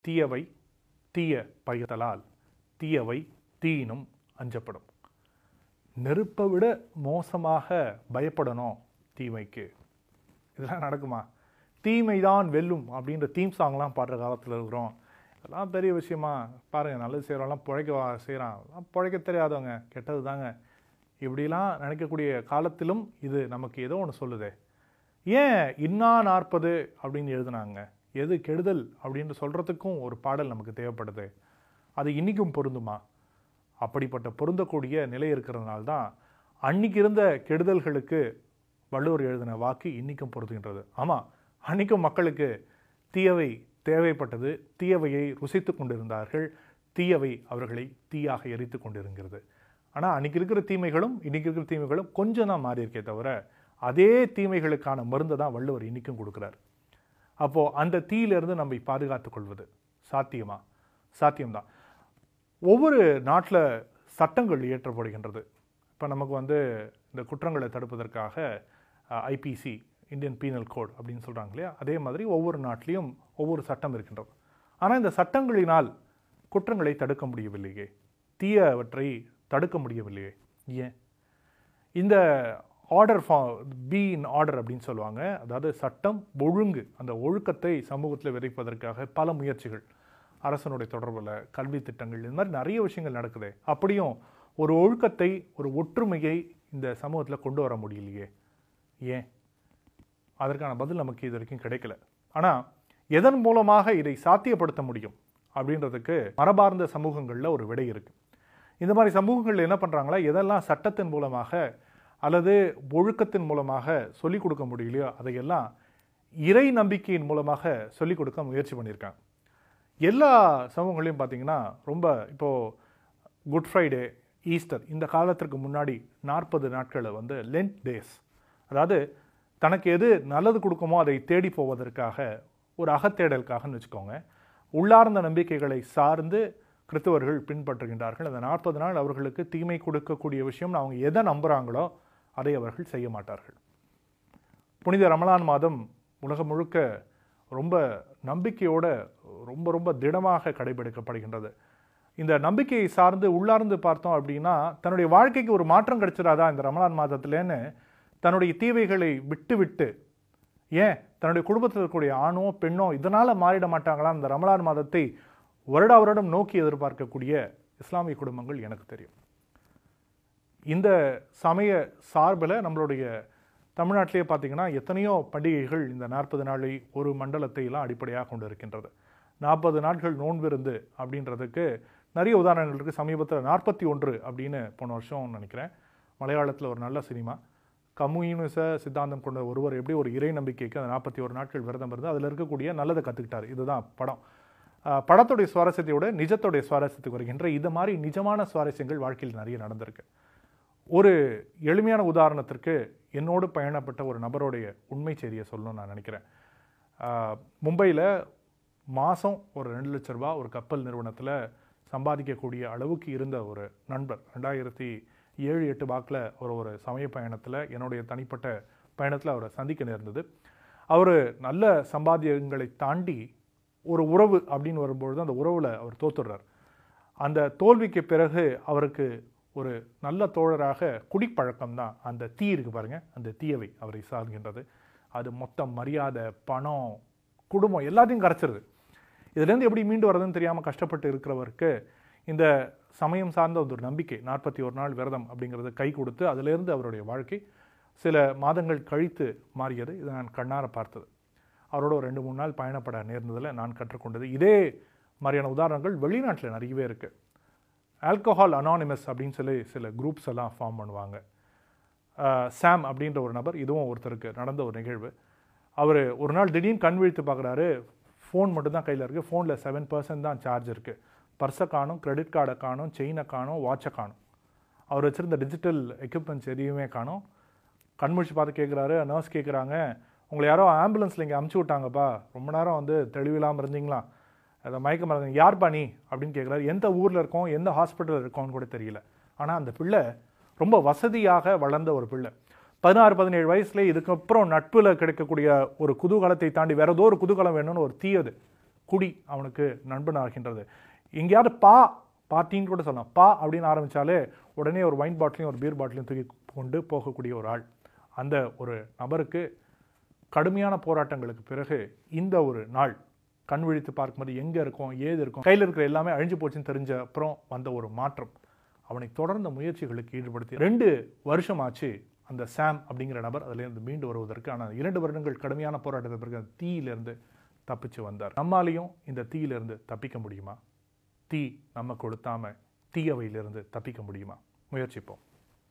தீயவை தீய பயத்தலால் தீயவை தீயினும் அஞ்சப்படும். நெருப்பை விட மோசமாக பயப்படணும் தீமைக்கு. இதெல்லாம் நடக்குமா? தீமைதான் வெல்லும் அப்படின்ற தீம் சாங்லாம் பாடுற காலத்தில் இருக்கிறோம். இதெல்லாம் பெரிய விஷயமா. பாருங்கள் நல்லது செய்கிறவங்களாம் பிழைக்க செய்கிறான் பிழைக்க தெரியாதவங்க கெட்டது தாங்க இப்படிலாம் நினைக்கக்கூடிய காலத்திலும் இது நமக்கு ஏதோ ஒன்று சொல்லுதே. ஏன் இன்னா நாற்பது அப்படின்னு எழுதுனாங்க? எது கெடுதல் அப்படின்னு சொல்கிறதுக்கும் ஒரு பாடல் நமக்கு தேவைப்படுது. அது இன்றைக்கும் பொருந்துமா? அப்படிப்பட்ட பொருந்தக்கூடிய நிலை இருக்கிறதுனால தான் அன்னைக்கு இருந்த கெடுதல்களுக்கு வள்ளுவர் எழுதின வாக்கு இன்றைக்கும் பொருந்துகின்றது. ஆமாம் அன்றைக்கும் மக்களுக்கு தீயவை தேவைப்பட்டது தீயவையை ருசித்து கொண்டிருந்தார்கள் தீயவை அவர்களை தீயாக எரித்து கொண்டிருக்கிறது. ஆனால் அன்னைக்கு இருக்கிற தீமைகளும் இன்னைக்கு இருக்கிற தீமைகளும் கொஞ்சம் தான் மாறி இருக்கே தவிர அதே தீமைகளுக்கான மருந்தை தான் வள்ளுவர் இன்னைக்கும் கொடுக்குறார். அப்போது அந்த தீயிலிருந்து நம்மை பாதுகாத்துக் கொள்வது சாத்தியமா? சாத்தியம்தான். ஒவ்வொரு நாட்டில் சட்டங்கள் இயற்றப்படுகின்றது. இப்போ நமக்கு வந்து இந்த குற்றங்களை தடுப்பதற்காக ஐபிசி இந்தியன் பீனல் கோட் அப்படின்னு சொல்கிறாங்க இல்லையா? அதே மாதிரி ஒவ்வொரு நாட்டிலையும் ஒவ்வொரு சட்டம் இருக்கின்றது. ஆனால் இந்த சட்டங்களினால் குற்றங்களை தடுக்க முடியவில்லையே? தீயவற்றை தடுக்க முடியவில்லையே? ஏன்? இந்த ஆர்டர் ஃபா பி இன் ஆர்டர் அப்படின்னு சொல்லுவாங்க. அதாவது சட்டம் ஒழுங்கு அந்த ஒழுக்கத்தை சமூகத்தில் விதைப்பதற்காக பல முயற்சிகள். அரசனுடைய தொடர்பில் கல்வி திட்டங்கள் இது மாதிரி நிறைய விஷயங்கள் நடக்குது. அப்படியும் ஒரு ஒழுக்கத்தை ஒரு ஒற்றுமையை இந்த சமூகத்தில் கொண்டு வர முடியலையே. ஏன்? அதற்கான பதில் நமக்கு இது வரைக்கும் கிடைக்கல. ஆனால் எதன் மூலமாக இதை சாத்தியப்படுத்த முடியும் அப்படின்றதுக்கு மரபார்ந்த சமூகங்களில் ஒரு விடை இருக்குது இந்த மாதிரி சமூகங்கள் என்ன பண்ணுறாங்களா எதெல்லாம் சட்டத்தின் மூலமாக அல்லது ஒழுக்கத்தின் மூலமாக சொல்லிக் கொடுக்க முடியலையோ அதையெல்லாம் இறை நம்பிக்கையின் மூலமாக சொல்லிக் கொடுக்க முயற்சி பண்ணியிருக்காங்க. எல்லா சமூகங்களையும் பார்த்தீங்கன்னா ரொம்ப இப்போது குட் ஃப்ரைடே ஈஸ்டர் இந்த காலத்திற்கு முன்னாடி நாற்பது நாட்களை வந்து லென்ட் டேஸ் அதாவது தனக்கு எது நல்லது கொடுக்குமோ அதை தேடி போவதற்காக ஒரு அகத்தேடலுக்காகன்னு வச்சுக்கோங்க. உள்ளார்ந்த நம்பிக்கைகளை சார்ந்து கிறிஸ்தவர்கள் பின்பற்றுகின்றார்கள். அந்த நாற்பது நாள் அவர்களுக்கு தீமை கொடுக்கக்கூடிய விஷயம் அவங்க எதை நம்புகிறாங்களோ அதை அவர்கள் செய்ய மாட்டார்கள். புனித ரமலான் மாதம் உலகம் முழுக்க ரொம்ப நம்பிக்கையோட ரொம்ப ரொம்ப திடமாக கடைபிடிக்கப்படுகின்றது. இந்த நம்பிக்கையை சார்ந்து உள்ளார்ந்து பார்த்தோம் அப்படின்னா தன்னுடைய வாழ்க்கைக்கு ஒரு மாற்றம் கிடைச்சிடாதா இந்த ரமலான் மாதத்துலேன்னு தன்னுடைய தீவைகளை விட்டு விட்டு ஏன் தன்னுடைய குடும்பத்தில் இருக்கக்கூடிய ஆணோ பெண்ணோ இதனால் மாறிட மாட்டாங்களா? இந்த ரமலான் மாதத்தை வருடா வருடம் நோக்கி எதிர்பார்க்கக்கூடிய இஸ்லாமிய குடும்பங்கள் எனக்கு தெரியும். இந்த சமய சார்பில் நம்மளுடைய தமிழ்நாட்டிலே பார்த்தீங்கன்னா எத்தனையோ பண்டிகைகள் இந்த நாற்பது நாளை ஒரு மண்டலத்தையெல்லாம் அடிப்படையாக கொண்டு இருக்கின்றது நாற்பது நாட்கள் நோன்பிருந்து அப்படின்றதுக்கு நிறைய உதாரணங்கள் இருக்குது சமீபத்தில் நாற்பத்தி ஒன்று அப்படின்னு போன வருஷம் நினைக்கிறேன். மலையாளத்தில் ஒரு நல்ல சினிமா. கம்யூனிச சித்தாந்தம் கொண்ட ஒருவர் எப்படி ஒரு இறை நம்பிக்கைக்கு அந்த நாற்பத்தி ஒரு நாட்கள் விரதம் இருந்து அதில் இருக்கக்கூடிய நல்லதை கற்றுக்கிட்டார் இதுதான் படம். படத்துடைய சுவாரஸ்யத்தை விட நிஜத்துடைய சுவாரஸ்யத்துக்கு வருகின்ற இது மாதிரி நிஜமான சுவாரஸ்யங்கள் வாழ்க்கையில் நிறைய நடந்திருக்கு. ஒரு எளிமையான உதாரணத்திற்கு என்னோடு பயணப்பட்ட ஒரு நபருடைய உண்மை செய்தியை சொல்லணும்னு நான் நினைக்கிறேன். மும்பையில் மாதம் ஒரு ரெண்டு லட்ச ரூபா ஒரு கப்பல் நிறுவனத்தில் சம்பாதிக்கக்கூடிய அளவுக்கு இருந்த ஒரு நண்பர். ரெண்டாயிரத்தி ஏழு எட்டு வாக்கில் ஒரு ஒரு சமய பயணத்தில் என்னுடைய தனிப்பட்ட பயணத்தில் அவரை சந்திக்க நேர்ந்தது. அவர் நல்ல சம்பாத்தியங்களை தாண்டி ஒரு உறவு அப்படின்னு வரும்பொழுது அந்த உறவில் அவர் தோத்துடுறார். அந்த தோல்விக்கு பிறகு அவருக்கு ஒரு நல்ல தோழராக குடிப்பழக்கம் தான் அந்த தீ இருக்குது பாருங்கள் அந்த தீயவை அவரை சார்கின்றது. அது மொத்தம் மரியாதை பணம் குடும்பம் எல்லாத்தையும் கரைச்சிருது. இதுலேருந்து எப்படி மீண்டு வரதுன்னு தெரியாமல் கஷ்டப்பட்டு இருக்கிறவருக்கு இந்த சமயம் சார்ந்த ஒரு நம்பிக்கை நாற்பத்தி ஒரு நாள் விரதம் அப்படிங்கிறது கை கொடுத்து அதுலேருந்து அவருடைய வாழ்க்கை சில மாதங்கள் கழித்து மாறியது. இதை நான் கண்ணார பார்த்தது. அவரோட ஒரு ரெண்டு மூணு நாள் பயணப்பட நேர்ந்ததில் நான் கற்றுக்கொண்டது. இதே மாதிரியான உதாரணங்கள் வெளிநாட்டில் நிறையவே இருக்குது ஆல்கஹால் அனானிமஸ் அப்படின்னு சொல்லி சில குரூப்ஸ் எல்லாம் ஃபார்ம் பண்ணுவாங்க. சாம் அப்படின்ற ஒரு நபர் இதுவும் ஒருத்தருக்கு நடந்த ஒரு நிகழ்வு. அவர் ஒரு நாள் திடீர்னு கண் விழித்து பார்க்குறாரு. ஃபோன் மட்டும்தான் கையில் இருக்குது ஃபோனில் செவன் பர்சன்ட் தான் சார்ஜ் இருக்குது பர்ஸை காணும் கிரெடிட் கார்டை காணும் செயினை காணும் வாட்சை காணும். அவர் வச்சுருந்த டிஜிட்டல் எக்யூப்மெண்ட்ஸ் எதையுமே காணும். கண்முழிச்சு பார்த்து கேட்குறாரு நர்ஸ் கேட்குறாங்க உங்களை யாரோ ஆம்புலன்ஸில் இங்கே அமுச்சு விட்டாங்கப்பா. ரொம்ப நேரம் வந்து தெளிவில்லாமல் இருந்தீங்களா? அதை மயக்க மருந்து யார் பண்ணி அப்படின்னு கேட்குறாரு எந்த ஊரில் இருக்கோம்? எந்த ஹாஸ்பிட்டலில் இருக்கோம்னு கூட தெரியல. ஆனால் அந்த பிள்ளை ரொம்ப வசதியாக வளர்ந்த ஒரு பிள்ளை. பதினாறு பதினேழு வயசுலேயே இதுக்கப்புறம் நட்பில் கிடைக்கக்கூடிய ஒரு குதூகலத்தை தாண்டி வேற ஏதோ ஒரு குதூகலம் வேணும்னு ஒரு தீயது. குடி அவனுக்கு நண்பனாகின்றது. எங்கேயாவது பா பார்ட்டின்னு கூட சொல்லலாம். பா அப்படின்னு ஆரம்பிச்சாலே உடனே ஒரு வைன் பாட்டிலையும் ஒரு பீர் பாட்டிலையும் தூக்கி கொண்டு போகக்கூடிய ஒரு ஆள். அந்த ஒரு நபருக்கு கடுமையான போராட்டங்களுக்கு பிறகு இந்த ஒரு நாள் கண் விழித்து பார்க்கும்போது எங்கே இருக்கும் ஏது இருக்கும் கையில் இருக்கிற எல்லாமே அழிஞ்சு போச்சுன்னு தெரிஞ்ச அப்புறம் வந்த ஒரு மாற்றம். அவனை தொடர்ந்த முயற்சிகளுக்கு ஈடுபடுத்தி ரெண்டு வருஷமாச்சு அந்த சாம் அப்படிங்கிற நபர் அதுலேருந்து மீண்டு வருவதற்கு. ஆனால் இரண்டு வருடங்கள் கடுமையான போராட்டத்தை பிறகு அந்த தீயிலிருந்து தப்பிச்சு வந்தார். நம்மாலையும் இந்த தீயிலிருந்து தப்பிக்க முடியுமா? தீ நம்ம கொளுத்தாமல் தீயவையிலிருந்து தப்பிக்க முடியுமா? முயற்சிப்போம்.